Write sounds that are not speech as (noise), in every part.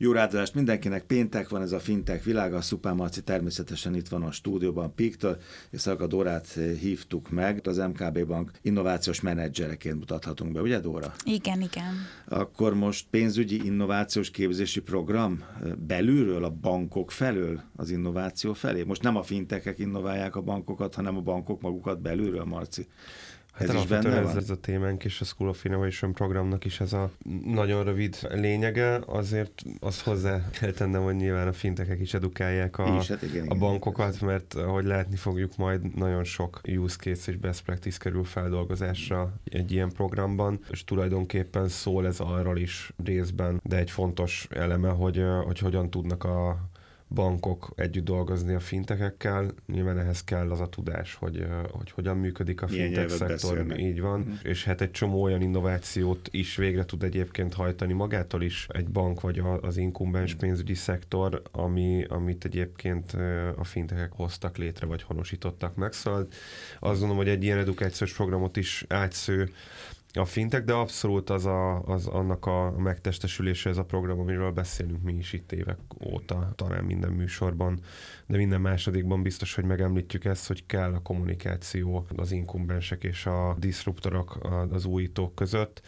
Jó ráadást mindenkinek, péntek van ez a fintek világa, a Szupán Marci természetesen itt van a stúdióban Piktől, és Szalka Dórát eh, hívtuk meg, az MKB Bank innovációs menedzsereként mutathatunk be, ugye Dóra? Igen, igen. Akkor most pénzügyi innovációs képzési program eh, belülről, a bankok felől az innováció felé? Most nem a fintekek innoválják a bankokat, hanem a bankok magukat belülről, Marci. Hát ez is benne ez, van? ez a témánk és a School of Innovation programnak is ez a nagyon rövid lényege, azért azt hozzá kell tennem, hogy nyilván a fintekek is edukálják a, is, hát igen, a bankokat, mert ahogy látni fogjuk majd nagyon sok use case és best practice kerül feldolgozásra egy ilyen programban, és tulajdonképpen szól ez arról is részben, de egy fontos eleme, hogy, hogy hogyan tudnak a bankok együtt dolgozni a fintekekkel. Nyilván ehhez kell az a tudás, hogy, hogy hogyan működik a fintech szektor. Így van. Uh-huh. És hát egy csomó olyan innovációt is végre tud egyébként hajtani magától is egy bank vagy az inkumbens uh-huh. pénzügyi szektor, ami, amit egyébként a fintekek hoztak létre, vagy honosítottak meg. Szóval azt gondolom, hogy egy ilyen edukációs programot is átsző a fintek, de abszolút az, a, az annak a megtestesülése ez a program, amiről beszélünk mi is itt évek óta, talán minden műsorban, de minden másodikban biztos, hogy megemlítjük ezt, hogy kell a kommunikáció az inkumbensek és a disruptorok, az újítók között,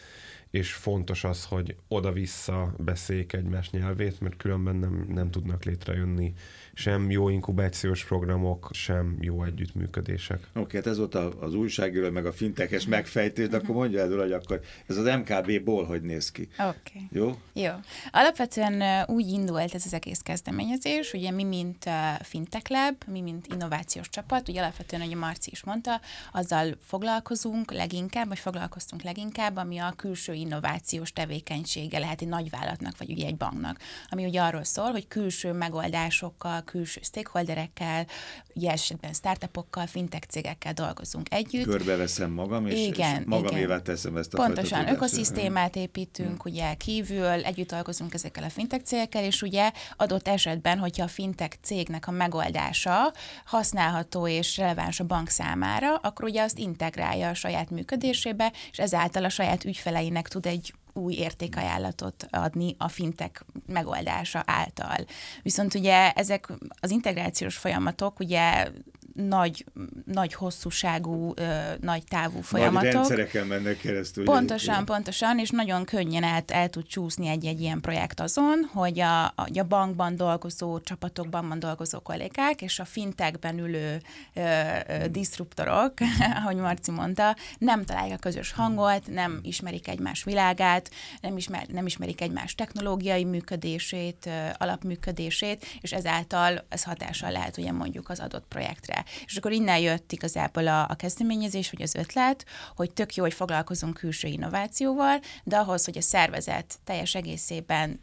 és fontos az, hogy oda-vissza beszéljék egymás nyelvét, mert különben nem, nem tudnak létrejönni sem jó inkubációs programok, sem jó együttműködések. Oké, okay, hát ez volt az újságíró, meg a fintekes megfejtés, de akkor mondja el, hogy akkor ez az MKB-ból hogy néz ki? Oké. Okay. Jó? Jó. Alapvetően úgy indult ez az egész kezdeményezés, ugye mi, mint Fintech Lab, mi, mint innovációs csapat, ugye alapvetően, ahogy Marci is mondta, azzal foglalkozunk leginkább, vagy foglalkoztunk leginkább, ami a külső innovációs tevékenysége lehet egy nagyvállalatnak, vagy ugye egy banknak, ami ugye arról szól, hogy külső megoldásokkal, külső stakeholderekkel, ugye esetben startupokkal, fintech cégekkel dolgozunk együtt. Körbeveszem magam, és, igen, és magamévá teszem ezt a Pontosan, ökoszisztémát építünk, hmm. ugye kívül, együtt dolgozunk ezekkel a fintech cégekkel, és ugye adott esetben, hogyha a fintech cégnek a megoldása használható és releváns a bank számára, akkor ugye azt integrálja a saját működésébe, és ezáltal a saját ügyfeleinek tud egy új értékajánlatot adni a fintek megoldása által. Viszont ugye ezek az integrációs folyamatok ugye nagy, nagy hosszúságú, nagy távú folyamatok. Nagy rendszereken mennek keresztül. Pontosan, ugye? pontosan, és nagyon könnyen el, el tud csúszni egy-egy ilyen projekt azon, hogy a, a bankban dolgozó csapatokban dolgozó kollégák és a fintekben ülő ö, ö, disruptorok, (laughs) ahogy Marci mondta, nem találják a közös hangot, nem ismerik egymás világát, nem, ismer, nem ismerik egymás technológiai működését, ö, alapműködését, és ezáltal ez hatással lehet ugye mondjuk az adott projektre. És akkor innen jött igazából a, a kezdeményezés, vagy az ötlet, hogy tök jó, hogy foglalkozunk külső innovációval, de ahhoz, hogy a szervezet teljes egészében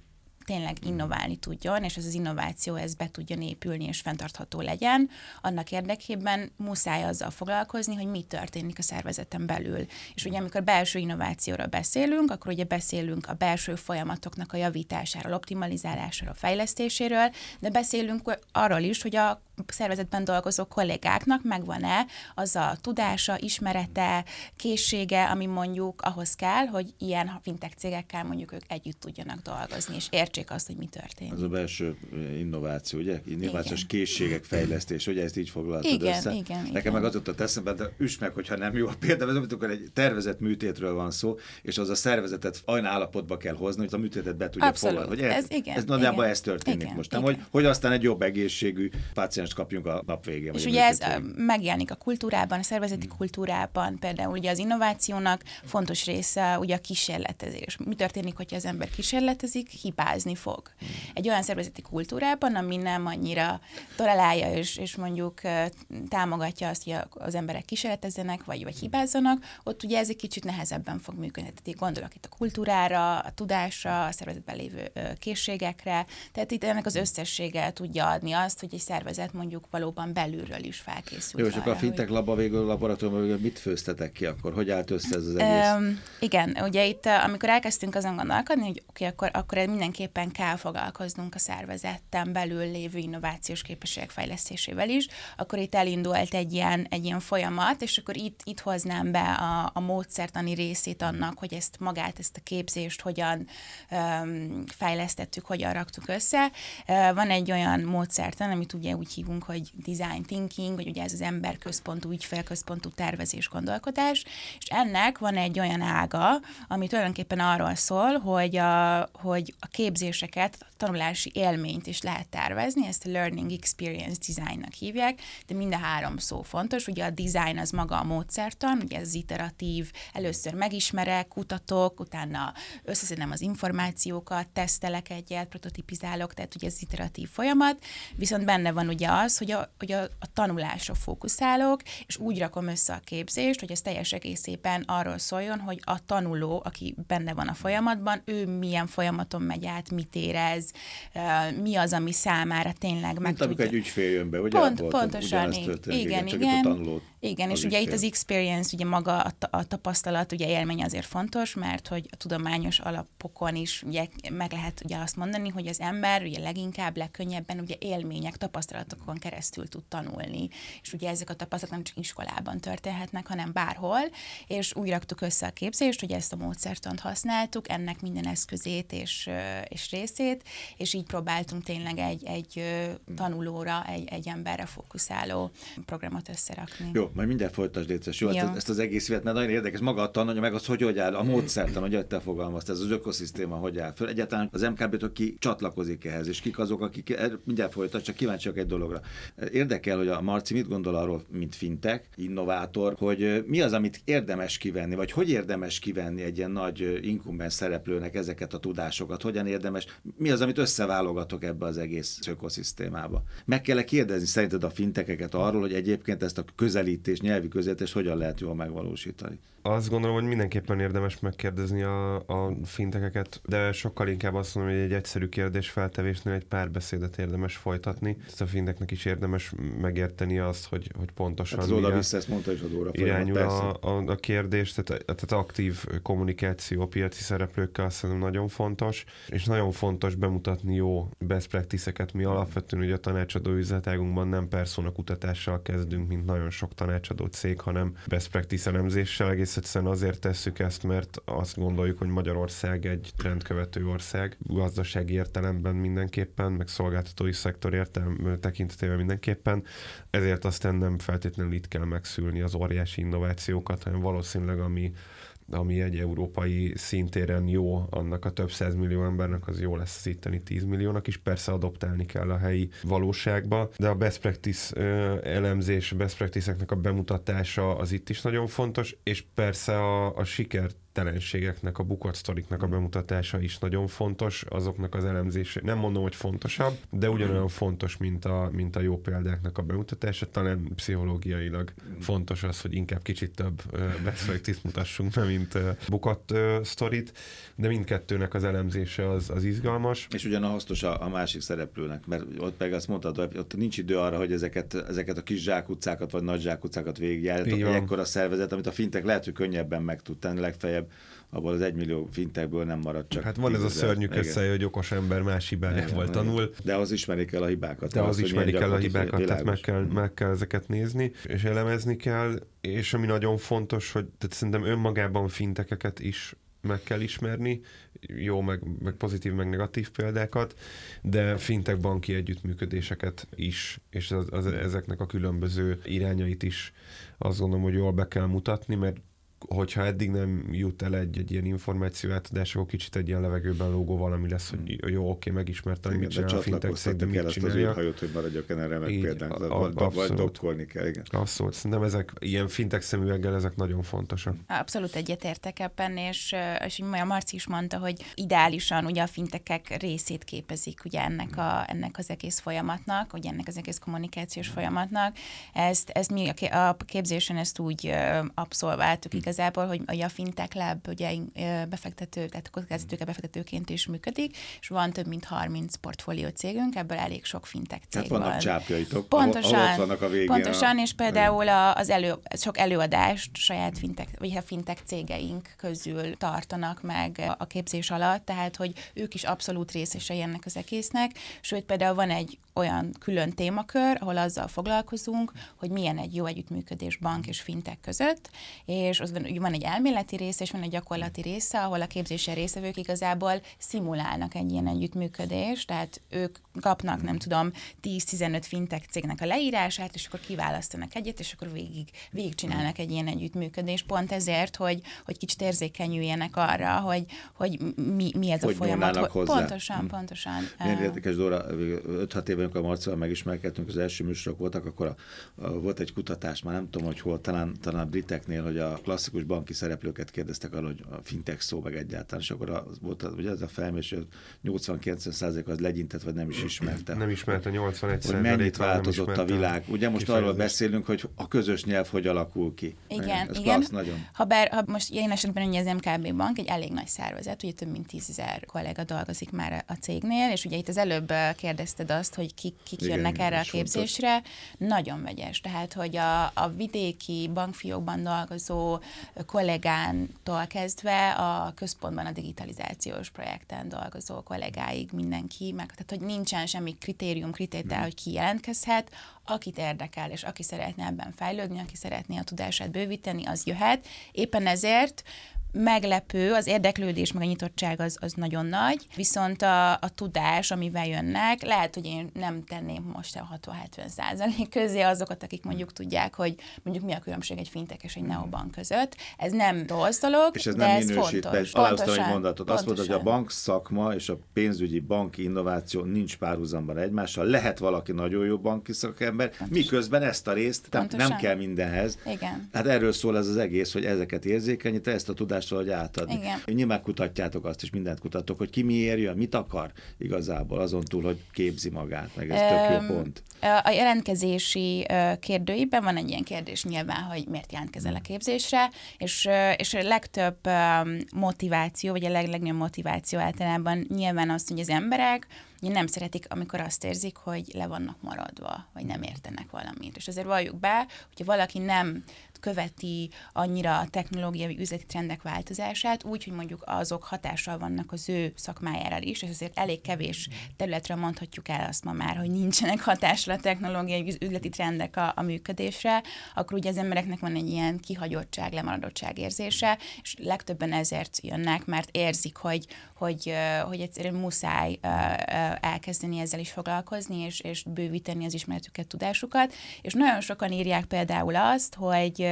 tényleg innoválni tudjon, és ez az innováció ez be tudjon épülni és fenntartható legyen, annak érdekében muszáj azzal foglalkozni, hogy mi történik a szervezeten belül. És ugye amikor belső innovációra beszélünk, akkor ugye beszélünk a belső folyamatoknak a javításáról, optimalizálásáról, fejlesztéséről, de beszélünk arról is, hogy a szervezetben dolgozó kollégáknak megvan-e az a tudása, ismerete, készsége, ami mondjuk ahhoz kell, hogy ilyen fintech cégekkel mondjuk ők együtt tudjanak dolgozni, és értsék azt, hogy mi történik. Az a belső innováció, ugye? Innovációs igen. készségek fejlesztés, ugye ezt így foglaltad igen, össze? Igen, Nekem igen. meg az jutott eszembe, de üs meg, hogyha nem jó a példa, mert amikor egy tervezett műtétről van szó, és az a szervezetet olyan állapotba kell hozni, hogy a műtétet be tudja foglalni. Hogy ez, ez, igen, ez nagyjából ez történik igen, most. Nem, igen. hogy, hogy aztán egy jobb egészségű páciens pácienst kapjunk a nap végén. És ugye ez megjelenik a kultúrában, a szervezeti hmm. kultúrában, például ugye az innovációnak fontos része ugye a kísérletezés. Mi történik, hogyha az ember kísérletezik, hibázni fog. Hmm. Egy olyan szervezeti kultúrában, ami nem annyira tolerálja és, és mondjuk támogatja azt, hogy az emberek kísérletezzenek, vagy, vagy hibázzanak, ott ugye ez egy kicsit nehezebben fog működni. Tehát gondolok itt a kultúrára, a tudásra, a szervezetben lévő készségekre, tehát itt ennek az összessége tudja adni azt, hogy egy szervezet mondjuk valóban belülről is felkészült. Jó, csak a fintek hogy... labba végül laboratóriumban végül mit főztetek ki akkor? Hogy állt össze ez az egész? Um, igen, ugye itt amikor elkezdtünk azon gondolkodni, hogy oké, okay, akkor, akkor mindenképpen kell foglalkoznunk a szervezetten belül lévő innovációs képességek fejlesztésével is, akkor itt elindult egy ilyen, egy ilyen folyamat, és akkor itt, itt hoznám be a, a módszertani részét annak, hogy ezt magát, ezt a képzést hogyan um, fejlesztettük, hogyan raktuk össze. Van egy olyan módszertan, amit ugye úgy hívunk, hogy design thinking, vagy ugye ez az emberközpontú, ügyfélközpontú tervezés, gondolkodás, és ennek van egy olyan ága, ami tulajdonképpen arról szól, hogy a, hogy a képzéseket, tanulási élményt is lehet tervezni, ezt a Learning Experience Designnak hívják, de mind a három szó fontos. Ugye a design az maga a módszertan, ugye ez iteratív, először megismerek, kutatok, utána összeszedem az információkat, tesztelek egyet, prototipizálok, tehát ugye ez iteratív folyamat, viszont benne van ugye az, hogy a, hogy a, a tanulásra fókuszálok, és úgy rakom össze a képzést, hogy ez teljes egészében arról szóljon, hogy a tanuló, aki benne van a folyamatban, ő milyen folyamaton megy át, mit érez, mi az, ami számára tényleg meg Mint tudja. egy ügyfél jön be, ugye? Pont, pontosan, igen, igen, igen. Igen, és ugye itt az experience, ugye maga a, a tapasztalat, ugye élmény azért fontos, mert hogy a tudományos alapokon is ugye meg lehet ugye azt mondani, hogy az ember ugye leginkább, legkönnyebben ugye élmények, tapasztalatokon keresztül tud tanulni. És ugye ezek a tapasztalatok nem csak iskolában történhetnek, hanem bárhol, és úgy raktuk össze a képzést, hogy ezt a módszertant használtuk, ennek minden eszközét és, és részét, és így próbáltunk tényleg egy, egy tanulóra, egy, egy emberre fókuszáló programot összerakni. Jó, majd mindjárt folytasd, létszes. Jó, hát ezt az egész mert nagyon érdekes, maga a tanulja, meg az, hogy hogy áll, a módszertan, hogy te fogalmaztál, ez az ökoszisztéma, hogy áll föl. Egyáltalán az MKB-től ki csatlakozik ehhez, és kik azok, akik, mindjárt folytat, csak kíváncsiak egy dologra. Érdekel, hogy a Marci mit gondol arról, mint fintek, innovátor, hogy mi az, amit érdemes kivenni, vagy hogy érdemes kivenni egy ilyen nagy inkumbens szereplőnek ezeket a tudásokat, hogyan érdemes, mi az, amit összeválogatok ebbe az egész ökoszisztémába. Meg kell -e kérdezni szerinted a fintekeket arról, hogy egyébként ezt a közelítés, nyelvi közelítés hogyan lehet jól megvalósítani? Azt gondolom, hogy mindenképpen érdemes megkérdezni a, a fintekeket, de sokkal inkább azt mondom, hogy egy egyszerű kérdés feltevésnél egy pár beszédet érdemes folytatni. Ezt a finteknek is érdemes megérteni azt, hogy, hogy pontosan hát az oda vissza, ezt mondta is az óra irányul a, a, a kérdés, tehát, tehát aktív kommunikáció a piaci szereplőkkel szerintem nagyon fontos, és nagyon fontos bemutatni jó best practice-eket. Mi alapvetően ugye a tanácsadó üzletágunkban nem persona kutatással kezdünk, mint nagyon sok tanácsadó cég, hanem best practice elemzéssel egész egyszerűen azért tesszük ezt, mert azt gondoljuk, hogy Magyarország egy trendkövető ország, gazdasági értelemben mindenképpen, meg szolgáltatói szektor értelem tekintetében mindenképpen, ezért aztán nem feltétlenül itt kell megszülni az óriási innovációkat, hanem valószínűleg ami ami egy európai szintéren jó annak a több millió embernek, az jó lesz az itteni 10 milliónak is. Persze adoptálni kell a helyi valóságba, de a best practice elemzés, best practice-eknek a bemutatása az itt is nagyon fontos, és persze a, a sikert telenségeknek, a bukott sztoriknak a bemutatása is nagyon fontos, azoknak az elemzése. Nem mondom, hogy fontosabb, de ugyanolyan fontos, mint a, mint a jó példáknak a bemutatása. Talán pszichológiailag fontos az, hogy inkább kicsit több best mutassunk be, mint bukott sztorit, de mindkettőnek az elemzése az, az izgalmas. És ugyan a hasznos a, a másik szereplőnek, mert ott meg azt mondtad, hogy ott nincs idő arra, hogy ezeket, ezeket a kis zsákutcákat vagy nagy zsákutcákat végigjárjatok. Egy ekkora szervezet, amit a fintek lehet, hogy könnyebben meg tud tenni, legfeljebb abból az egymillió fintekből nem marad csak. Hát van ez a szörnyű össze, hogy okos ember más hibájával tanul. De az ismerik el a hibákat. De az, az ismerik el a hibákat, tehát meg kell, mm. meg kell ezeket nézni, és elemezni kell, és ami nagyon fontos, hogy tehát szerintem önmagában fintekeket is meg kell ismerni, jó, meg, meg pozitív, meg negatív példákat, de fintek banki együttműködéseket is, és az, az, ezeknek a különböző irányait is azt gondolom, hogy jól be kell mutatni, mert hogyha eddig nem jut el egy, egy ilyen információ átadás, akkor kicsit egy ilyen levegőben lógó valami lesz, hogy hmm. jó, oké, megismertem, hogy mit csinál a fintech cég, de mit csinálja. Az hogy maradjak erre remek példánk, vagy, dokkolni kell, igen. Abszolút, szerintem ezek ilyen fintech szemüveggel ezek nagyon fontosak. Abszolút egyetértek ebben, és, és a Marci is mondta, hogy ideálisan ugye a fintekek részét képezik ugye ennek, a, ennek az egész folyamatnak, ugye ennek az egész kommunikációs folyamatnak. Ezt, ezt mi a képzésen ezt úgy abszolváltuk igazából, hogy, a Fintech Lab ugye befektető, tehát kockázatőke befektetőként is működik, és van több mint 30 portfólió cégünk, ebből elég sok fintech cég hát vannak van. csápjaitok, pontosan, ahol, ahol vannak a végén. Pontosan, a... és például a, az elő, sok előadást saját fintech, vagy a fintech cégeink közül tartanak meg a képzés alatt, tehát hogy ők is abszolút részesei ennek az egésznek, sőt például van egy olyan külön témakör, ahol azzal foglalkozunk, hogy milyen egy jó együttműködés bank és fintek között, és az van egy elméleti része, és van egy gyakorlati része, ahol a képzésen részevők igazából szimulálnak egy ilyen együttműködést, tehát ők kapnak, nem tudom, 10-15 fintek cégnek a leírását, és akkor kiválasztanak egyet, és akkor végig, végig csinálnak egy ilyen együttműködést, pont ezért, hogy, hogy kicsit érzékenyüljenek arra, hogy, hogy mi, mi ez hogy a folyamat. Hozzá. Pontosan, hmm. pontosan. Milyen érdekes, Dóra, 5-6 éve, a Marcival megismerkedtünk, az első műsorok voltak, akkor a, a, volt egy kutatás, már nem tudom, hogy hol, talán, talán a briteknél, hogy a klasszikus banki szereplőket kérdeztek arra, hogy a fintech szó meg egyáltalán, és akkor az volt, ugye ez a felmérés, hogy 80-90 az legyintett, vagy nem is ismerte. Nem ismerte 81 Hogy mennyit változott a világ. Ugye most arról beszélünk, hogy a közös nyelv hogy alakul ki. Igen, ez igen. Klassz, nagyon. Ha, bár, ha most ilyen esetben ugye az MKB bank egy elég nagy szervezet, ugye több mint tízezer kollega dolgozik már a cégnél, és ugye itt az előbb kérdezted azt, hogy kik, kik igen, jönnek erre a képzésre, fontos. nagyon vegyes. Tehát, hogy a, a vidéki bankfiókban dolgozó kollégántól kezdve a központban a digitalizációs projekten dolgozó kollégáig mindenki, meg tehát, hogy nincsen semmi kritérium, kritétel, hogy ki jelentkezhet, akit érdekel, és aki szeretne ebben fejlődni, aki szeretné a tudását bővíteni, az jöhet. Éppen ezért meglepő, az érdeklődés, meg a nyitottság az, az nagyon nagy, viszont a, a tudás, amivel jönnek, lehet, hogy én nem tenném most a 60-70 százalék közé azokat, akik mondjuk tudják, hogy mondjuk mi a különbség egy fintek és egy neobank között. Ez nem rossz dolog, és ez de nem ez fontos. Aláhoztam egy mondatot. Azt mondta, hogy a bank szakma és a pénzügyi banki innováció nincs párhuzamban egymással. Lehet valaki nagyon jó banki szakember, pontosan. miközben ezt a részt nem, nem kell mindenhez. Igen. Hát erről szól ez az egész, hogy ezeket érzékenyít, ezt a tudást tudást valahogy átadni. Igen. Nyilván kutatjátok azt, és mindent kutatok, hogy ki miért jön, mit akar igazából, azon túl, hogy képzi magát, meg ez tök jó pont. A jelentkezési kérdőiben van egy ilyen kérdés nyilván, hogy miért jelentkezel a képzésre, és, és a legtöbb motiváció, vagy a leg, legnagyobb motiváció általában nyilván az, hogy az emberek nem szeretik, amikor azt érzik, hogy le vannak maradva, vagy nem értenek valamit. És azért valljuk be, hogyha valaki nem követi annyira a technológiai üzleti trendek változását, úgy, hogy mondjuk azok hatással vannak az ő szakmájára is, és azért elég kevés területről mondhatjuk el azt ma már, hogy nincsenek hatással a technológiai üzleti trendek a, a működésre, akkor ugye az embereknek van egy ilyen kihagyottság, lemaradottság érzése, és legtöbben ezért jönnek, mert érzik, hogy, hogy, hogy egyszerűen muszáj elkezdeni ezzel is foglalkozni, és, és bővíteni az ismeretüket, tudásukat, és nagyon sokan írják például azt, hogy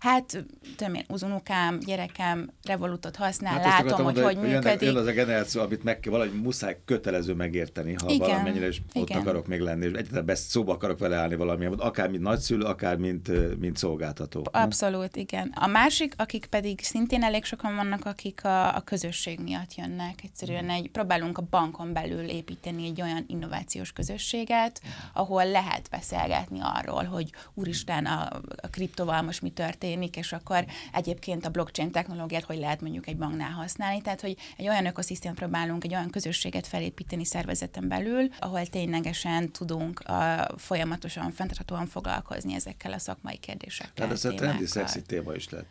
hát tudom én, az unokám, gyerekem Revolutot használ, hát látom, hogy mondani, hogy működik. Jön az a generáció, amit meg kell, valahogy muszáj kötelező megérteni, ha igen, valamennyire is ott igen. akarok még lenni, és egyáltalán best szóba akarok vele állni valamilyen, akár mint nagyszülő, akár mint, mint szolgáltató. Abszolút, igen. A másik, akik pedig szintén elég sokan vannak, akik a, a közösség miatt jönnek. Egyszerűen egy, próbálunk a bankon belül építeni egy olyan innovációs közösséget, ahol lehet beszélgetni arról, hogy úristen, a, a kriptoval most mi történik, és akkor egyébként a blockchain technológiát hogy lehet mondjuk egy banknál használni. Tehát, hogy egy olyan ökoszisztémát próbálunk, egy olyan közösséget felépíteni szervezeten belül, ahol ténylegesen tudunk a, folyamatosan, fenntarthatóan foglalkozni ezekkel a szakmai kérdésekkel. Tehát ez a trendi, szexi téma is lett.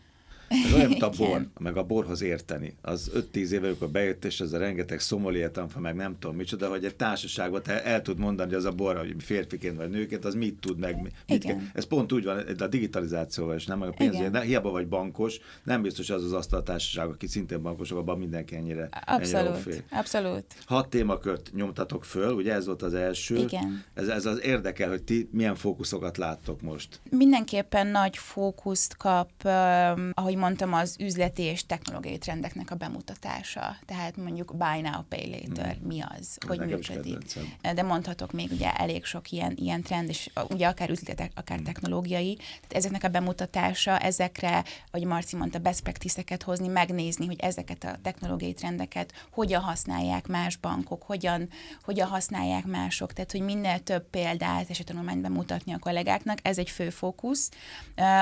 Ez olyan, mint a (laughs) bor, meg a borhoz érteni. Az 5-10 éve, amikor bejött, és ez a rengeteg szomolietanfa, meg nem tudom micsoda, hogy egy társaságban te el tud mondani, hogy az a bor, hogy férfiként vagy nőként, az mit tud meg. Mit Igen. Kell. Ez pont úgy van, a digitalizációval is, nem meg a pénzügyi. Hiába vagy bankos, nem biztos az az asztaltársaság, aki szintén bankosok, abban mindenki ennyire, abszolút, ennyire. Abszolút. Hat témakört nyomtatok föl, ugye ez volt az első. Igen. Ez, ez az érdekel, hogy ti milyen fókuszokat láttok most. Mindenképpen nagy fókuszt kap, ahogy mondtam, az üzleti és technológiai trendeknek a bemutatása. Tehát mondjuk buy now, pay later, hmm. mi az, hogy Nekem működik. De mondhatok még ugye elég sok ilyen, ilyen trend, és ugye akár üzleti, akár hmm. technológiai. Tehát ezeknek a bemutatása, ezekre, ahogy Marci mondta, best practice-eket hozni, megnézni, hogy ezeket a technológiai trendeket hogyan használják más bankok, hogyan, hogyan használják mások. Tehát, hogy minél több példát és a tanulmányt bemutatni a kollégáknak, ez egy fő fókusz.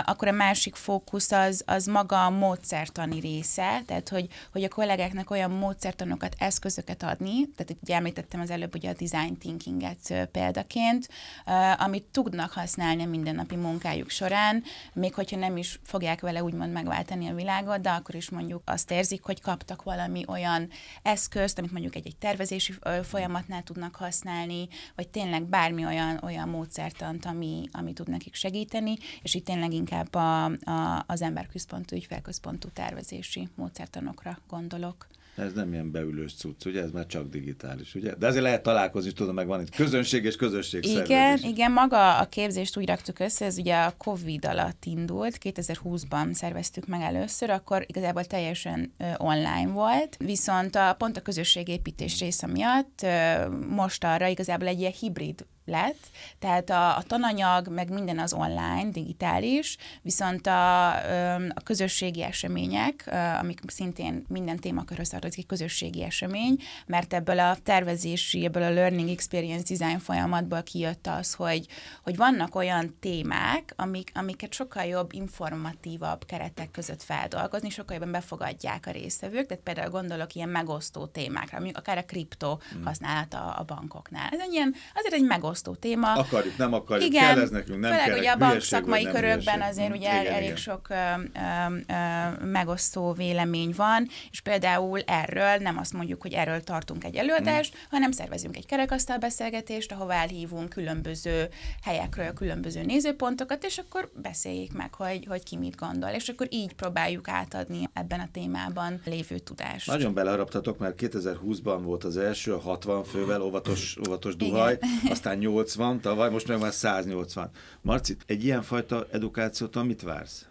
Akkor a másik fókusz az, az maga maga a módszertani része, tehát hogy, hogy a kollégáknak olyan módszertanokat, eszközöket adni, tehát ugye említettem az előbb ugye a design thinkinget példaként, amit tudnak használni a mindennapi munkájuk során, még hogyha nem is fogják vele úgymond megváltani a világot, de akkor is mondjuk azt érzik, hogy kaptak valami olyan eszközt, amit mondjuk egy-egy tervezési folyamatnál tudnak használni, vagy tényleg bármi olyan, olyan módszertant, ami, ami tud nekik segíteni, és itt tényleg inkább a, a, az emberközpontú, ügyfelközpontú tervezési módszertanokra gondolok. Ez nem ilyen beülős cucc, ugye? Ez már csak digitális, ugye? De azért lehet találkozni, tudom, meg van itt közönség és közösség Igen, szervezés. igen, maga a képzést úgy raktuk össze, ez ugye a Covid alatt indult, 2020-ban szerveztük meg először, akkor igazából teljesen online volt, viszont a, pont a közösségépítés része miatt most arra igazából egy ilyen hibrid lett, tehát a, a tananyag, meg minden az online, digitális, viszont a, a közösségi események, amik szintén minden témakörhöz tartozik, egy közösségi esemény, mert ebből a tervezési, ebből a learning experience design folyamatból kijött az, hogy, hogy vannak olyan témák, amik, amiket sokkal jobb, informatívabb keretek között feldolgozni, sokkal jobban befogadják a résztvevők, tehát például gondolok ilyen megosztó témákra, mondjuk akár a kripto hmm. használata a bankoknál. Ez egy ilyen, azért egy megosztó megosztó téma. Akarjuk, nem akarjuk, igen, kell ez nekünk, nem főleg ugye a bank szakmai körökben azért ugye igen, elég igen. sok ö, ö, ö, megosztó vélemény van, és például erről nem azt mondjuk, hogy erről tartunk egy előadást, hmm. hanem szervezünk egy kerekasztal beszélgetést, ahová elhívunk különböző helyekről különböző nézőpontokat, és akkor beszéljék meg, hogy, hogy ki mit gondol, és akkor így próbáljuk átadni ebben a témában lévő tudást. Nagyon beleharaptatok, mert 2020-ban volt az első, 60 fővel, óvatos, óvatos duhaj, Igen. aztán 80, tavaly most meg már 180. Marci, egy ilyenfajta edukációtól mit vársz?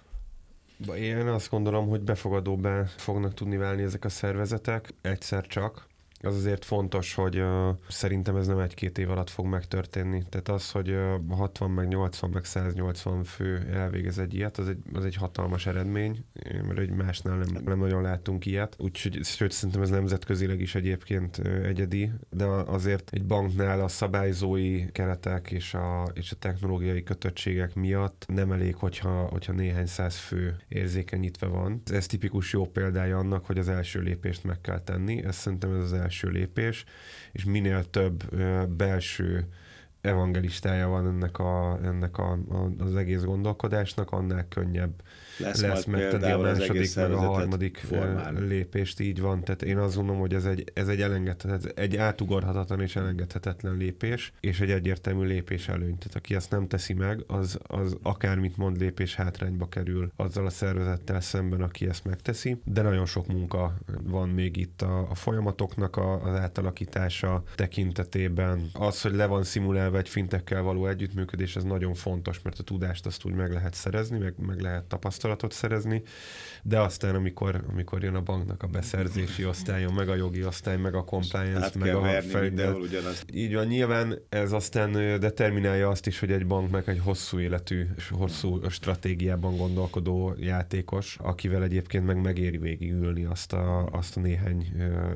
Én azt gondolom, hogy befogadóbbá fognak tudni válni ezek a szervezetek, egyszer csak, az azért fontos, hogy uh, szerintem ez nem egy-két év alatt fog megtörténni. Tehát az, hogy uh, 60, meg 80, meg 180 fő elvégez egy ilyet, az egy, az egy hatalmas eredmény, mert egy másnál nem, nem nagyon láttunk ilyet. Úgyhogy, sőt, szerintem ez nemzetközileg is egyébként egyedi, de azért egy banknál a szabályzói keretek és a, és a technológiai kötöttségek miatt nem elég, hogyha, hogyha néhány száz fő érzékenyítve van. Ez tipikus jó példája annak, hogy az első lépést meg kell tenni. Ez szerintem ez az első lépés, és minél több belső evangelistája van ennek, a, ennek a, a, az egész gondolkodásnak, annál könnyebb lesz, lesz megtenni a második, meg a harmadik formálni. lépést, így van. Tehát én azt gondolom, hogy ez egy, ez egy elengedhetetlen, egy átugorhatatlan és elengedhetetlen lépés, és egy egyértelmű lépés előny. Tehát aki ezt nem teszi meg, az, az akármit mond lépés hátrányba kerül azzal a szervezettel szemben, aki ezt megteszi, de nagyon sok munka van még itt a, a folyamatoknak a, az átalakítása tekintetében. Az, hogy le van szimulálva egy fintekkel való együttműködés, ez nagyon fontos, mert a tudást azt úgy meg lehet szerezni, meg, meg lehet tapasztalatot szerezni, de aztán, amikor, amikor jön a banknak a beszerzési osztályon, meg a jogi osztály, meg a compliance, meg a felügyelet. Így van, nyilván ez aztán determinálja azt is, hogy egy bank meg egy hosszú életű, hosszú stratégiában gondolkodó játékos, akivel egyébként meg megéri végigülni azt a, azt a néhány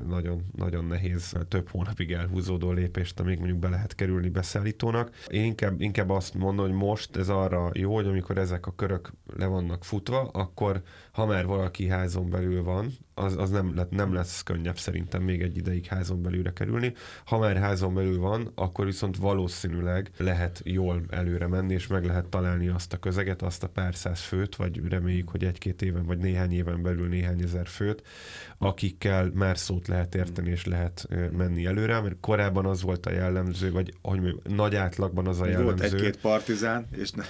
nagyon, nagyon nehéz, több hónapig elhúzódó lépést, amíg mondjuk be lehet kerülni beszállítónak. Én inkább, inkább azt mondom, hogy most ez arra jó, hogy amikor ezek a körök le vannak fut, futva, akkor ha már valaki házon belül van, az, az nem, nem lesz könnyebb szerintem még egy ideig házon belülre kerülni. Ha már házon belül van, akkor viszont valószínűleg lehet jól előre menni, és meg lehet találni azt a közeget, azt a pár száz főt, vagy reméljük, hogy egy-két éven, vagy néhány éven belül néhány ezer főt, akikkel már szót lehet érteni, és lehet menni előre, mert korábban az volt a jellemző, vagy hogy nagy átlagban az a jellemző. Volt egy-két partizán, és ne...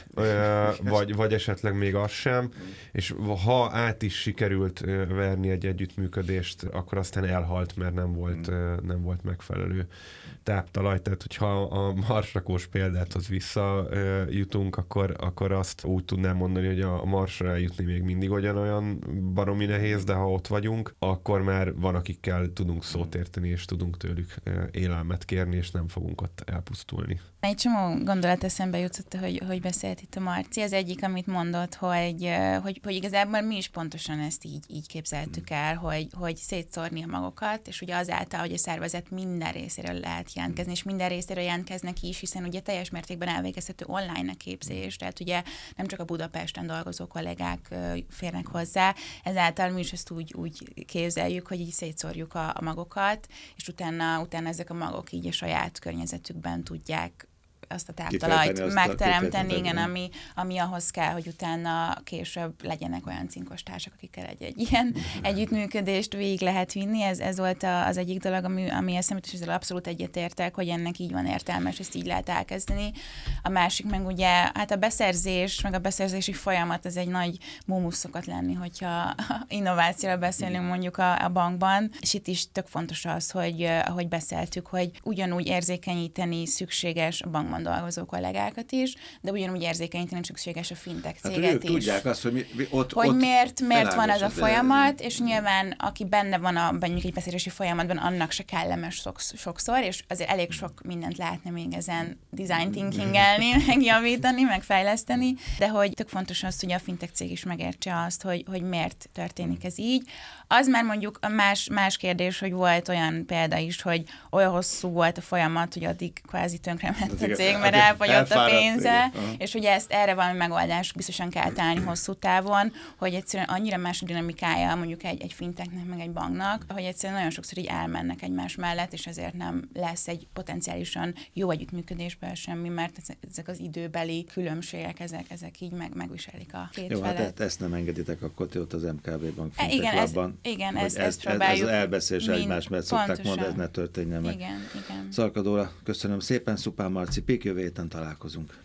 (laughs) vagy, vagy esetleg még az sem, és ha át is sikerült verni egy együttműködést, akkor aztán elhalt, mert nem volt, hmm. nem volt megfelelő táptalaj, tehát hogyha a marsrakós példáthoz visszajutunk, akkor, akkor azt úgy tudnám mondani, hogy a marsra eljutni még mindig olyan baromi nehéz, de ha ott vagyunk, akkor már van, akikkel tudunk szót érteni, és tudunk tőlük élelmet kérni, és nem fogunk ott elpusztulni. Egy csomó gondolat eszembe jutott, hogy, hogy beszélt itt a Marci. Az egyik, amit mondott, hogy, hogy, hogy igazából mi is pontosan ezt így, így képzeltük mm. el, hogy, hogy szétszórni a magokat, és ugye azáltal, hogy a szervezet minden részéről lehet jelentkezni, és minden részéről jelentkeznek is, hiszen ugye teljes mértékben elvégezhető online képzés, tehát ugye nem csak a Budapesten dolgozó kollégák férnek hozzá, ezáltal mi is ezt úgy, úgy képzeljük, hogy így szétszórjuk a, a magokat, és utána, utána ezek a magok így a saját környezetükben tudják back azt a táptalajt megteremteni, igen, ami, ami ahhoz kell, hogy utána később legyenek olyan cinkos társak, akikkel egy, egy ilyen (laughs) együttműködést végig lehet vinni. Ez, ez volt az egyik dolog, ami, ami eszembe, és ezzel abszolút egyetértek, hogy ennek így van értelme, és ezt így lehet elkezdeni. A másik meg ugye, hát a beszerzés, meg a beszerzési folyamat, ez egy nagy mumusz szokott lenni, hogyha (laughs) innovációra beszélünk mondjuk a, a bankban, és itt is tök fontos az, hogy ahogy beszéltük, hogy ugyanúgy érzékenyíteni szükséges a bankban dolgozó kollégákat is, de ugyanúgy érzékenyíteni szükséges a fintech hát, céget hát, is. tudják azt, hogy, mi, ott, hogy ott miért, miért van ez a folyamat, és nyilván aki benne van a mondjuk egy beszélési folyamatban, annak se kellemes sokszor, és azért elég sok mindent lehetne még ezen design thinkingelni, (laughs) megjavítani, megfejleszteni, de hogy tök fontos az, hogy a fintech cég is megértse azt, hogy, hogy miért történik ez így. Az már mondjuk más, más kérdés, hogy volt olyan példa is, hogy olyan hosszú volt a folyamat, hogy addig kvázi tönkre ment a cég, mert elfogyott a pénze, igen. és ugye ezt erre valami megoldás biztosan kell találni hosszú távon, hogy egyszerűen annyira más a dinamikája mondjuk egy, egy finteknek, meg egy banknak, hogy egyszerűen nagyon sokszor így elmennek egymás mellett, és ezért nem lesz egy potenciálisan jó együttműködésben semmi, mert ezek az időbeli különbségek, ezek, ezek így meg, megviselik a két Jó, felet. hát ezt nem engeditek akkor ott az MKB bank e, igen, ez, igen, ezt, ezt, ezt próbáljuk. Ez, ez elbeszélés egymás mert szokták mondani, ez ne történjen meg. Igen, igen. Szarkadóra, köszönöm szépen, Szupán Marci Jövő héten találkozunk.